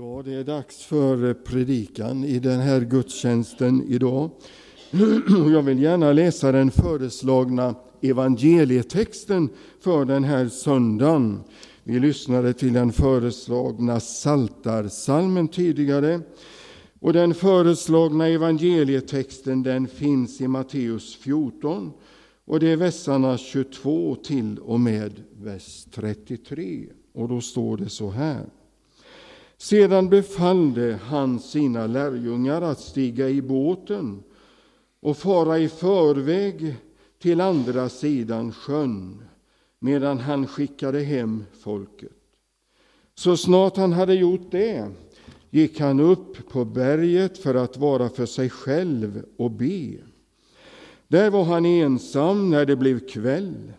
Ja, det är dags för eh, predikan i den här gudstjänsten idag. Jag vill gärna läsa den föreslagna evangelietexten för den här söndagen. Vi lyssnade till den föreslagna saltarsalmen tidigare. Och den föreslagna evangelietexten den finns i Matteus 14 och det är verserna 22 till och med vers 33. Och då står det så här. Sedan befallde han sina lärjungar att stiga i båten och fara i förväg till andra sidan sjön medan han skickade hem folket. Så snart han hade gjort det gick han upp på berget för att vara för sig själv och be. Där var han ensam när det blev kväll.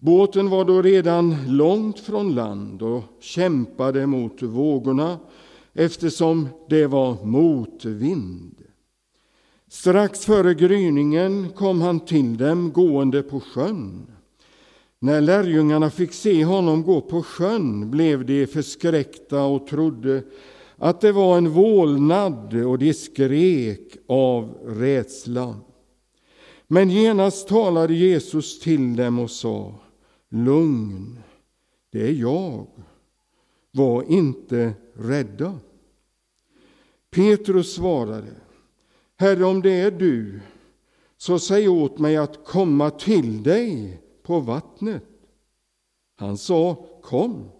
Båten var då redan långt från land och kämpade mot vågorna eftersom det var motvind. Strax före gryningen kom han till dem gående på sjön. När lärjungarna fick se honom gå på sjön blev de förskräckta och trodde att det var en vålnad och de skrek av rädsla. Men genast talade Jesus till dem och sa Lugn, det är jag. Var inte rädda. Petrus svarade Herre, om det är du, så säg åt mig att komma till dig på vattnet. Han sa Kom.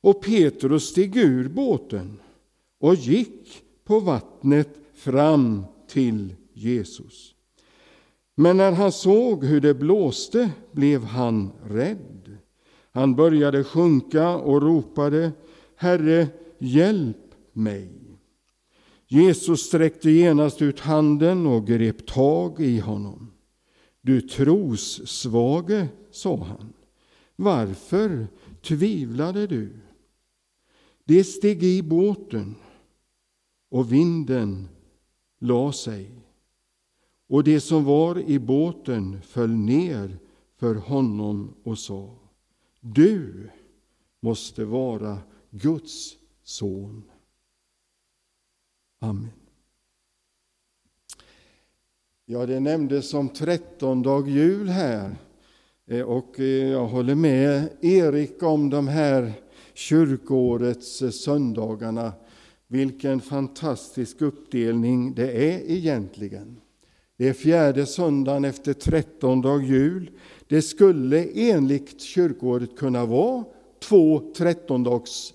Och Petrus steg ur båten och gick på vattnet fram till Jesus. Men när han såg hur det blåste blev han rädd. Han började sjunka och ropade Herre, hjälp mig. Jesus sträckte genast ut handen och grep tag i honom. Du trossvage, sa han, varför tvivlade du? Det steg i båten och vinden la sig och det som var i båten föll ner för honom och sa Du måste vara Guds son. Amen. Ja, det nämndes om trettondag jul här. Eh, och eh, jag håller med Erik om de här kyrkårets eh, söndagarna. Vilken fantastisk uppdelning det är egentligen. Det är fjärde söndagen efter trettondag jul. Det skulle enligt kyrkåret kunna vara två, trettondags,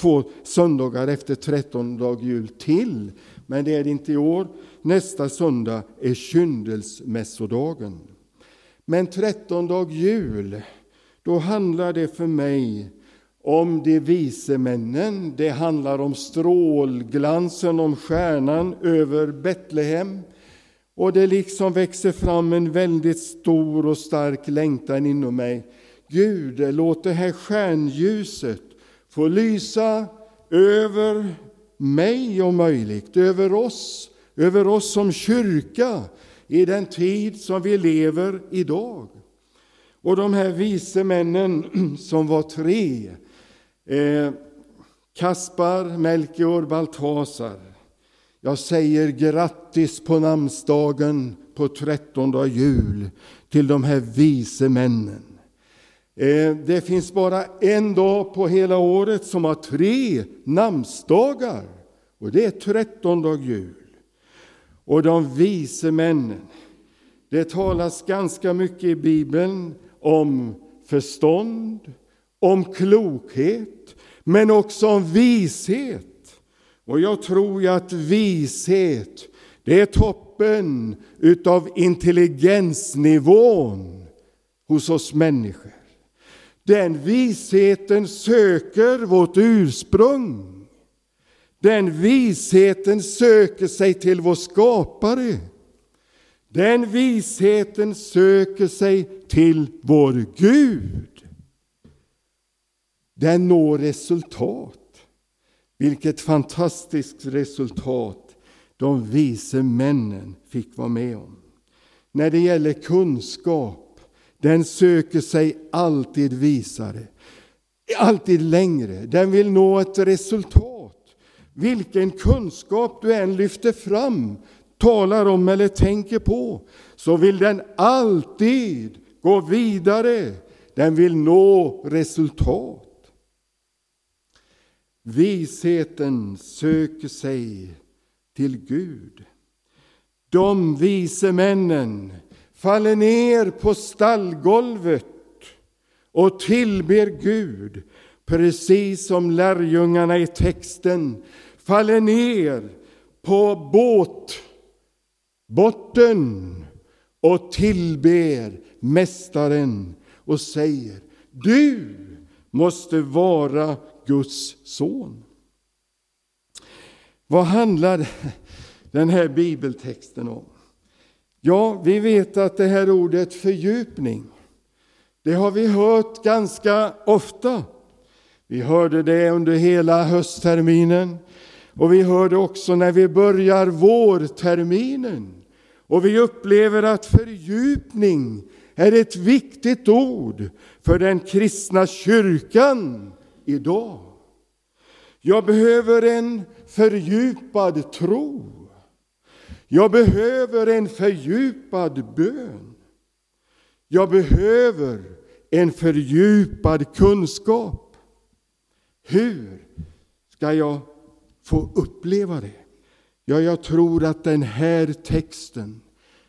två söndagar efter trettondag jul till, men det är det inte i år. Nästa söndag är kyndelsmässodagen. Men trettondag jul, då handlar det för mig om de vise männen. Det handlar om strålglansen, om stjärnan över Betlehem. Och det liksom växer fram en väldigt stor och stark längtan inom mig. Gud, låt det här stjärnljuset få lysa över mig om möjligt, över oss, över oss som kyrka i den tid som vi lever idag. Och de här vise männen som var tre, eh, Kaspar, Melchior, Baltasar, jag säger grattis på namnsdagen på trettonde jul till de här vise männen. Eh, det finns bara en dag på hela året som har tre namnsdagar och det är trettondag jul. Och de vise männen, det talas ganska mycket i Bibeln om förstånd, om klokhet, men också om vishet. Och jag tror ju att vishet, det är toppen utav intelligensnivån hos oss människor. Den visheten söker vårt ursprung. Den visheten söker sig till vår skapare. Den visheten söker sig till vår Gud. Den når resultat. Vilket fantastiskt resultat de vise männen fick vara med om. När det gäller kunskap, den söker sig alltid visare. alltid längre. Den vill nå ett resultat. Vilken kunskap du än lyfter fram, talar om eller tänker på, så vill den alltid gå vidare. Den vill nå resultat. Visheten söker sig till Gud. De vise männen faller ner på stallgolvet och tillber Gud, precis som lärjungarna i texten faller ner på båtbotten och tillber Mästaren och säger Du måste vara Guds son. Vad handlar den här bibeltexten om? Ja, vi vet att det här ordet fördjupning, det har vi hört ganska ofta. Vi hörde det under hela höstterminen och vi hör det också när vi börjar vårterminen. Och vi upplever att fördjupning är ett viktigt ord för den kristna kyrkan idag. Jag behöver en fördjupad tro. Jag behöver en fördjupad bön. Jag behöver en fördjupad kunskap. Hur ska jag få uppleva det? Ja, jag tror att den här texten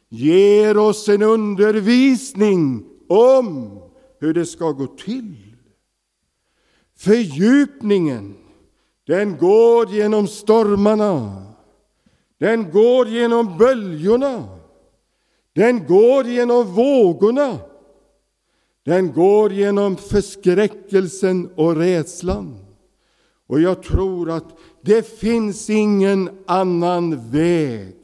ger oss en undervisning om hur det ska gå till. Fördjupningen, den går genom stormarna. Den går genom böljorna. Den går genom vågorna. Den går genom förskräckelsen och rädslan. Och jag tror att det finns ingen annan väg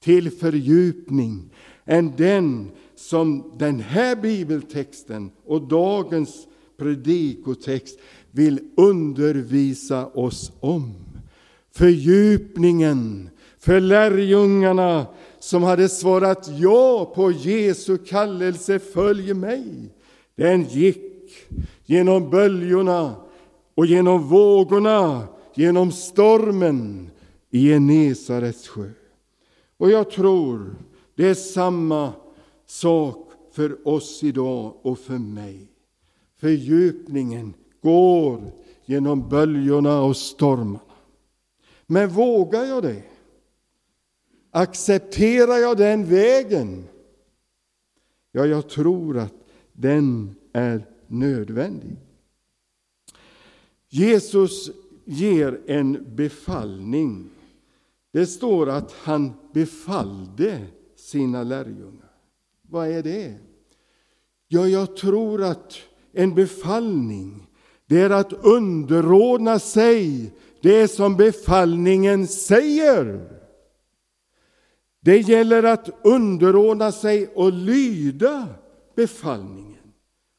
till fördjupning än den som den här bibeltexten och dagens predikotext vill undervisa oss om. Fördjupningen för lärjungarna som hade svarat ja på Jesu kallelse, följ mig. Den gick genom böljorna och genom vågorna, genom stormen i Genesarets sjö. Och jag tror det är samma sak för oss idag och för mig. Fördjupningen går genom böljorna och stormarna. Men vågar jag det? Accepterar jag den vägen? Ja, jag tror att den är nödvändig. Jesus ger en befallning. Det står att han befallde sina lärjungar. Vad är det? Ja, jag tror att en befallning det är att underordna sig det som befallningen säger. Det gäller att underordna sig och lyda befallningen.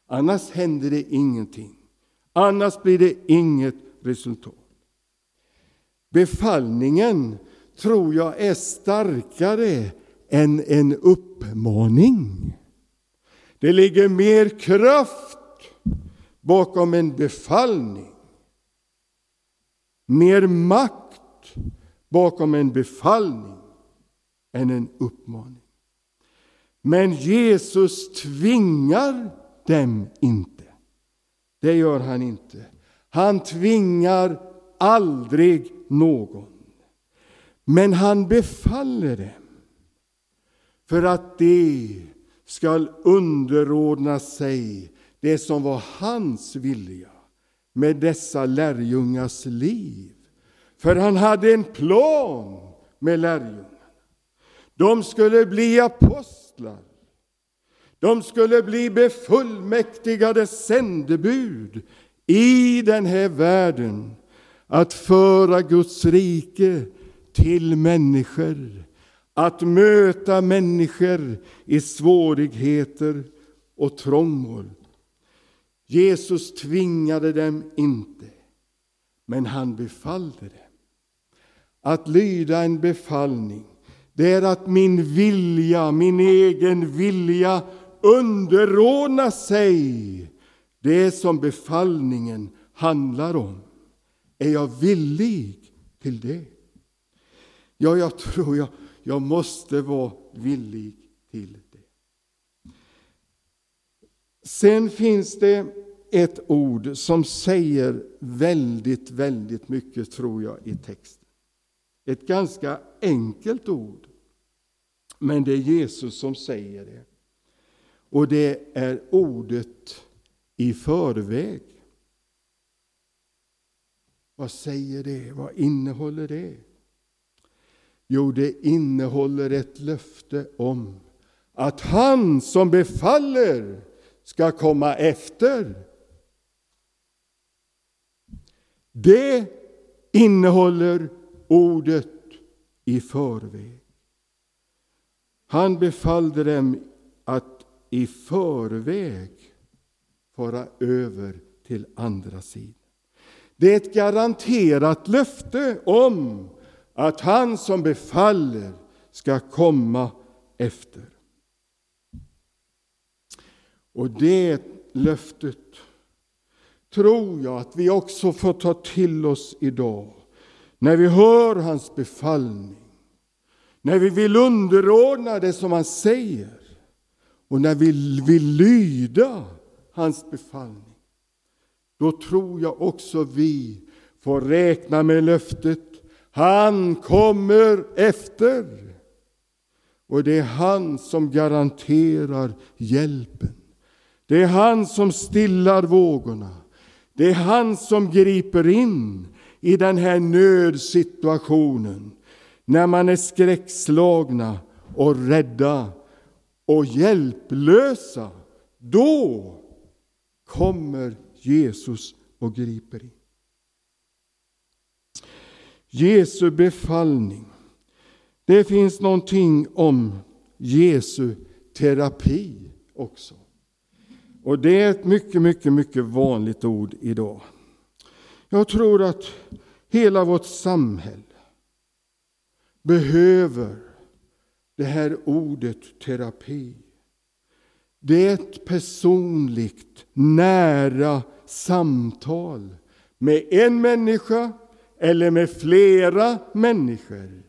Annars händer det ingenting. Annars blir det inget resultat. Befallningen tror jag är starkare än en uppmaning. Det ligger mer kraft bakom en befallning. Mer makt bakom en befallning än en uppmaning. Men Jesus tvingar dem inte. Det gör han inte. Han tvingar aldrig någon. Men han befaller dem för att de skall underordna sig det som var hans vilja med dessa lärjungars liv. För han hade en plan med lärjungarna. De skulle bli apostlar. De skulle bli befullmäktigade sändebud i den här världen att föra Guds rike till människor, att möta människor i svårigheter och trångmål. Jesus tvingade dem inte, men han befallde dem. Att lyda en befallning, det är att min vilja, min egen vilja underordna sig det som befallningen handlar om. Är jag villig till det? Ja, jag tror jag, jag måste vara villig till det. Sen finns det ett ord som säger väldigt, väldigt mycket, tror jag, i texten. Ett ganska enkelt ord, men det är Jesus som säger det. Och det är ordet i förväg. Vad säger det? Vad innehåller det? Jo, det innehåller ett löfte om att han som befaller ska komma efter. Det innehåller ordet i förväg. Han befallde dem att i förväg fara över till andra sidan. Det är ett garanterat löfte om att han som befaller ska komma efter. Och det löftet tror jag att vi också får ta till oss idag när vi hör hans befallning, när vi vill underordna det som han säger och när vi vill lyda hans befallning. Då tror jag också vi får räkna med löftet han kommer efter. Och det är han som garanterar hjälpen. Det är han som stillar vågorna. Det är han som griper in i den här nödsituationen när man är skräckslagna och rädda och hjälplösa. Då kommer Jesus och griper in. Jesu befallning. Det finns någonting om Jesu terapi också. Och det är ett mycket, mycket, mycket vanligt ord idag. Jag tror att hela vårt samhälle behöver det här ordet terapi. Det är ett personligt, nära samtal med en människa eller med flera människor.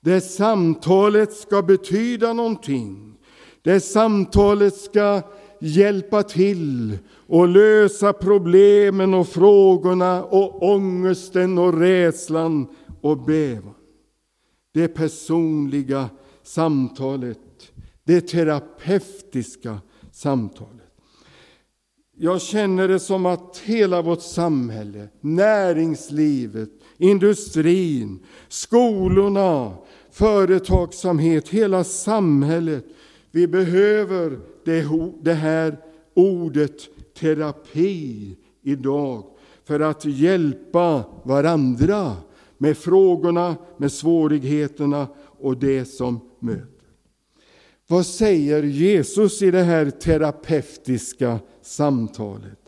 Där samtalet ska betyda någonting. Där samtalet ska hjälpa till och lösa problemen och frågorna och ångesten och rädslan och bävan. Det personliga samtalet, det terapeutiska samtalet. Jag känner det som att hela vårt samhälle, näringslivet, industrin, skolorna, företagsamhet, hela samhället. Vi behöver det, det här ordet terapi idag för att hjälpa varandra med frågorna, med svårigheterna och det som möter. Vad säger Jesus i det här terapeutiska samtalet?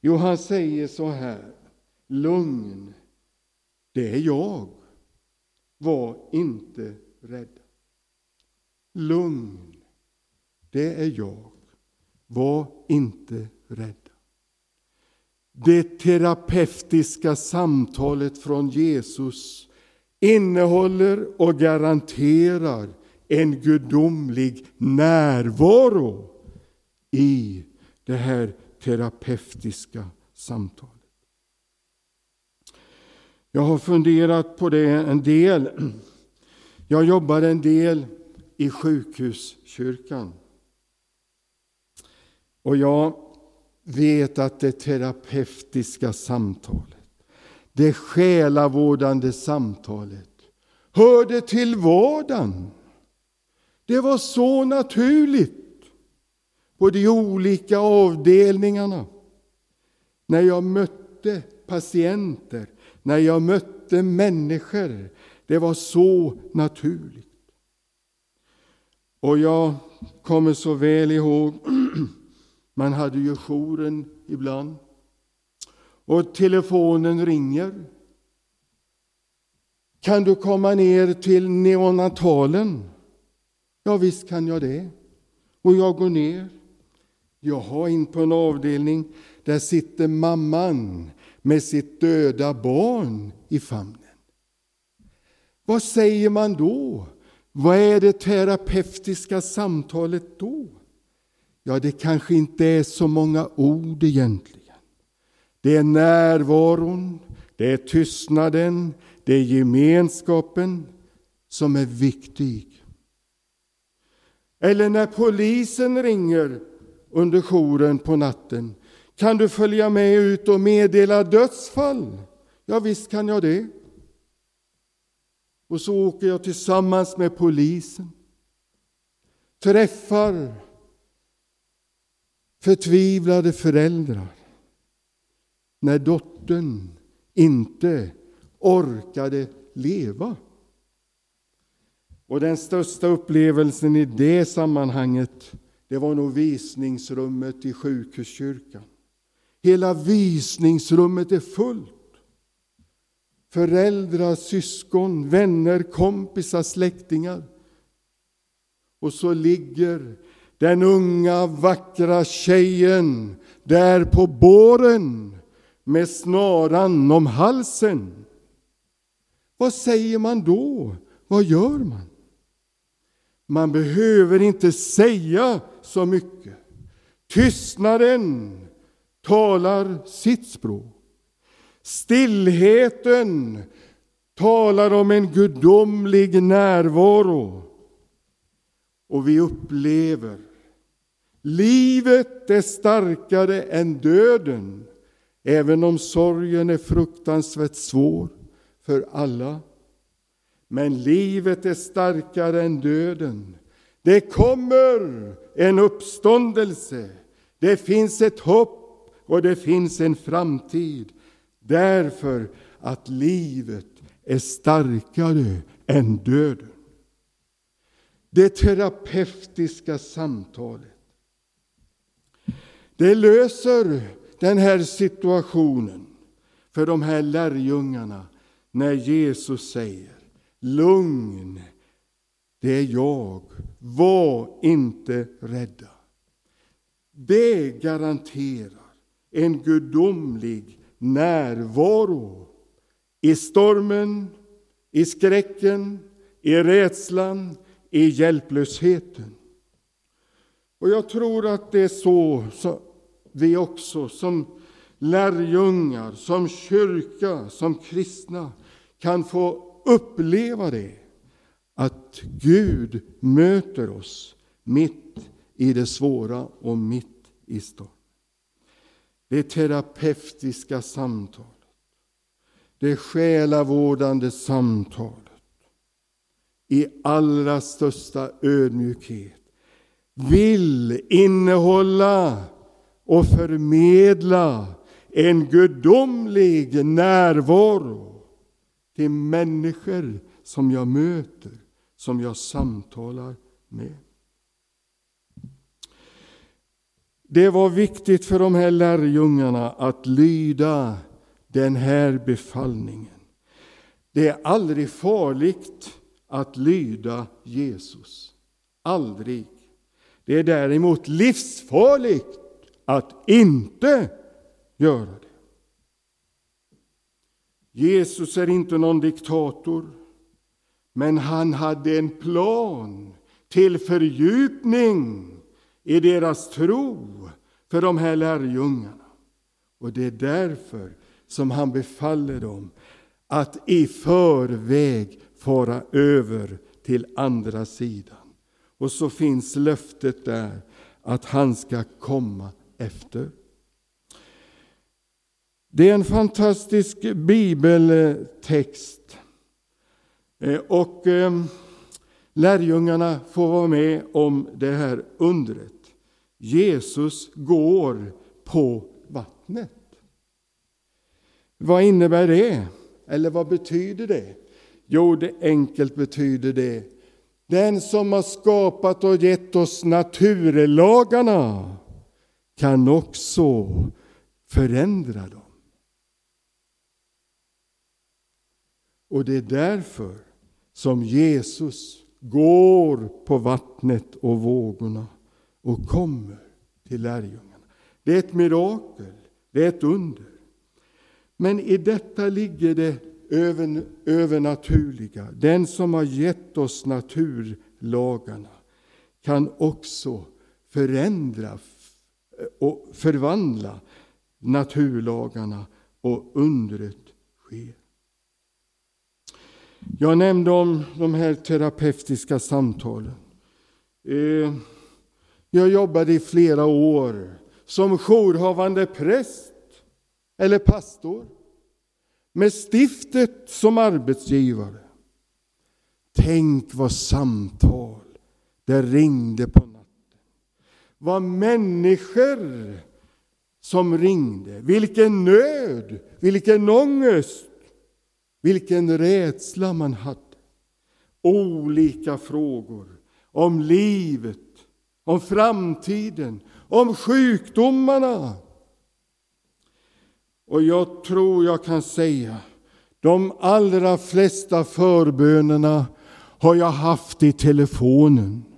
Jo, han säger så här. Lugn, det är jag. Var inte rädd. Lugn, det är jag. Var inte rädd. Det terapeutiska samtalet från Jesus innehåller och garanterar en gudomlig närvaro i det här terapeutiska samtalet. Jag har funderat på det en del. Jag jobbar en del i sjukhuskyrkan. Och jag vet att det terapeutiska samtalet, det själavårdande samtalet, hörde till vardagen. Det var så naturligt på de olika avdelningarna. När jag mötte patienter när jag mötte människor. Det var så naturligt. Och jag kommer så väl ihåg, man hade ju jouren ibland. Och telefonen ringer. Kan du komma ner till neonatalen? Ja, visst kan jag det. Och jag går ner. Jag har in på en avdelning. Där sitter mamman med sitt döda barn i famnen. Vad säger man då? Vad är det terapeutiska samtalet då? Ja, det kanske inte är så många ord egentligen. Det är närvaron, det är tystnaden, det är gemenskapen som är viktig. Eller när polisen ringer under jouren på natten. Kan du följa med ut och meddela dödsfall? Ja, visst kan jag det. Och så åker jag tillsammans med polisen. Träffar förtvivlade föräldrar. När dottern inte orkade leva. Och den största upplevelsen i det sammanhanget, det var nog visningsrummet i sjukhuskyrkan. Hela visningsrummet är fullt. Föräldrar, syskon, vänner, kompisar, släktingar. Och så ligger den unga vackra tjejen där på båren med snaran om halsen. Vad säger man då? Vad gör man? Man behöver inte säga så mycket. Tystnaden talar sitt språk. Stillheten talar om en gudomlig närvaro. Och vi upplever livet är starkare än döden, även om sorgen är fruktansvärt svår för alla. Men livet är starkare än döden. Det kommer en uppståndelse. Det finns ett hopp och det finns en framtid. Därför att livet är starkare än döden. Det terapeutiska samtalet. Det löser den här situationen för de här lärjungarna när Jesus säger Lugn, det är jag. Var inte rädda. Det garanterar en gudomlig närvaro i stormen, i skräcken, i rädslan, i hjälplösheten. Och jag tror att det är så, så vi också som lärjungar, som kyrka, som kristna kan få uppleva det. Att Gud möter oss mitt i det svåra och mitt i stormen. Det terapeutiska samtalet. Det själavårdande samtalet. I allra största ödmjukhet vill innehålla och förmedla en gudomlig närvaro till människor som jag möter, som jag samtalar med. Det var viktigt för de här lärjungarna att lyda den här befallningen. Det är aldrig farligt att lyda Jesus. Aldrig. Det är däremot livsfarligt att inte göra det. Jesus är inte någon diktator, men han hade en plan till fördjupning i deras tro för de här lärjungarna. Och det är därför som han befaller dem att i förväg fara över till andra sidan. Och så finns löftet där att han ska komma efter. Det är en fantastisk bibeltext. Eh, och eh, lärjungarna får vara med om det här undret. Jesus går på vattnet. Vad innebär det? Eller vad betyder det? Jo, det enkelt betyder det. Den som har skapat och gett oss naturlagarna kan också förändra dem. Och det är därför som Jesus går på vattnet och vågorna och kommer till lärjungarna. Det är ett mirakel, det är ett under. Men i detta ligger det över, övernaturliga. Den som har gett oss naturlagarna kan också förändra och förvandla naturlagarna och undret sker. Jag nämnde om de här terapeutiska samtalen. Eh, jag jobbade i flera år som jourhavande präst eller pastor med stiftet som arbetsgivare. Tänk vad samtal det ringde på natten var människor som ringde. Vilken nöd, vilken ångest, vilken rädsla man hade. Olika frågor om livet, om framtiden, om sjukdomarna. Och jag tror jag kan säga, de allra flesta förbönerna har jag haft i telefonen.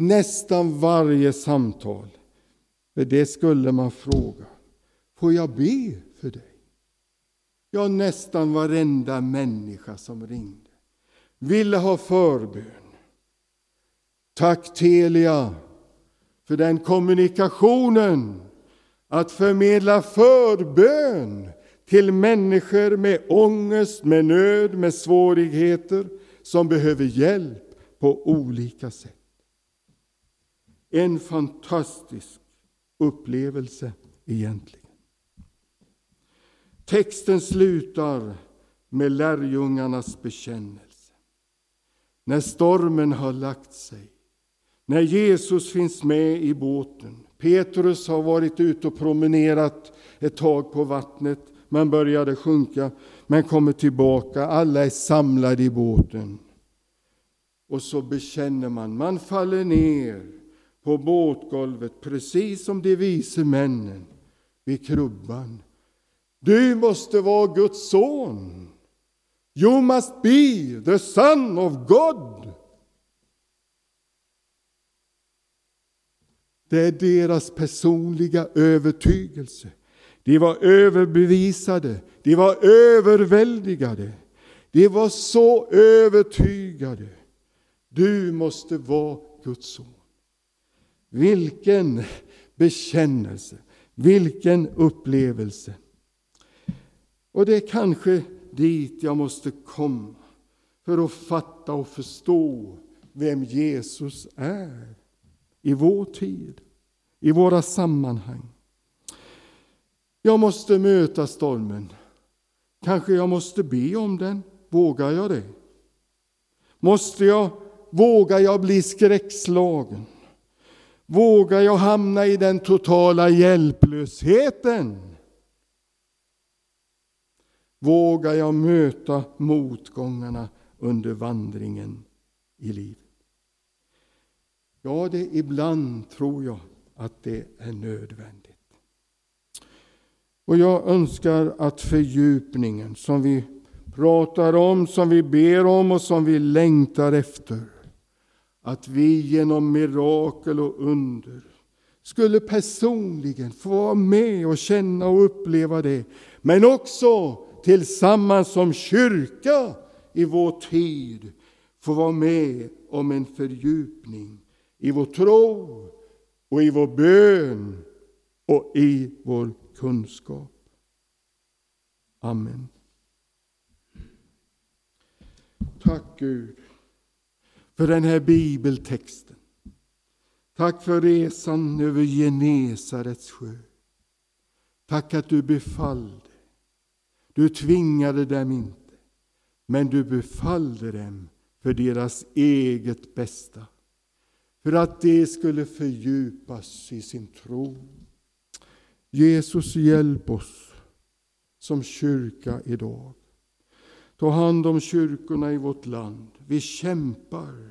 Nästan varje samtal. För det skulle man fråga. Får jag be för dig? Ja, nästan varenda människa som ringde ville ha förbön. Tack Telia för den kommunikationen. Att förmedla förbön till människor med ångest, med nöd, med svårigheter som behöver hjälp på olika sätt. En fantastisk upplevelse egentligen. Texten slutar med lärjungarnas bekännelse. När stormen har lagt sig, när Jesus finns med i båten. Petrus har varit ute och promenerat ett tag på vattnet, men började sjunka, men kommer tillbaka. Alla är samlade i båten. Och så bekänner man, man faller ner på båtgolvet, precis som de vise männen vid krubban. Du måste vara Guds son. You must be the son of God. Det är deras personliga övertygelse. De var överbevisade, de var överväldigade. De var så övertygade. Du måste vara Guds son. Vilken bekännelse, vilken upplevelse. Och det är kanske dit jag måste komma för att fatta och förstå vem Jesus är i vår tid, i våra sammanhang. Jag måste möta stormen. Kanske jag måste be om den. Vågar jag det? Måste jag, vågar jag bli skräckslagen? Vågar jag hamna i den totala hjälplösheten? Vågar jag möta motgångarna under vandringen i livet? Ja, det ibland tror jag att det är nödvändigt. Och jag önskar att fördjupningen som vi pratar om, som vi ber om och som vi längtar efter att vi genom mirakel och under skulle personligen få vara med och känna och uppleva det. Men också tillsammans som kyrka i vår tid få vara med om en fördjupning i vår tro och i vår bön och i vår kunskap. Amen. Tack Gud för den här bibeltexten. Tack för resan över Genesarets sjö. Tack att du befallde. Du tvingade dem inte, men du befallde dem för deras eget bästa. För att de skulle fördjupas i sin tro. Jesus, hjälp oss som kyrka idag. Ta hand om kyrkorna i vårt land. Vi kämpar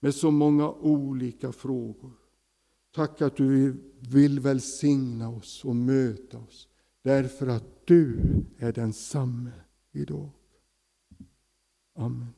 med så många olika frågor. Tack att du vill välsigna oss och möta oss, därför att du är densamme idag. Amen.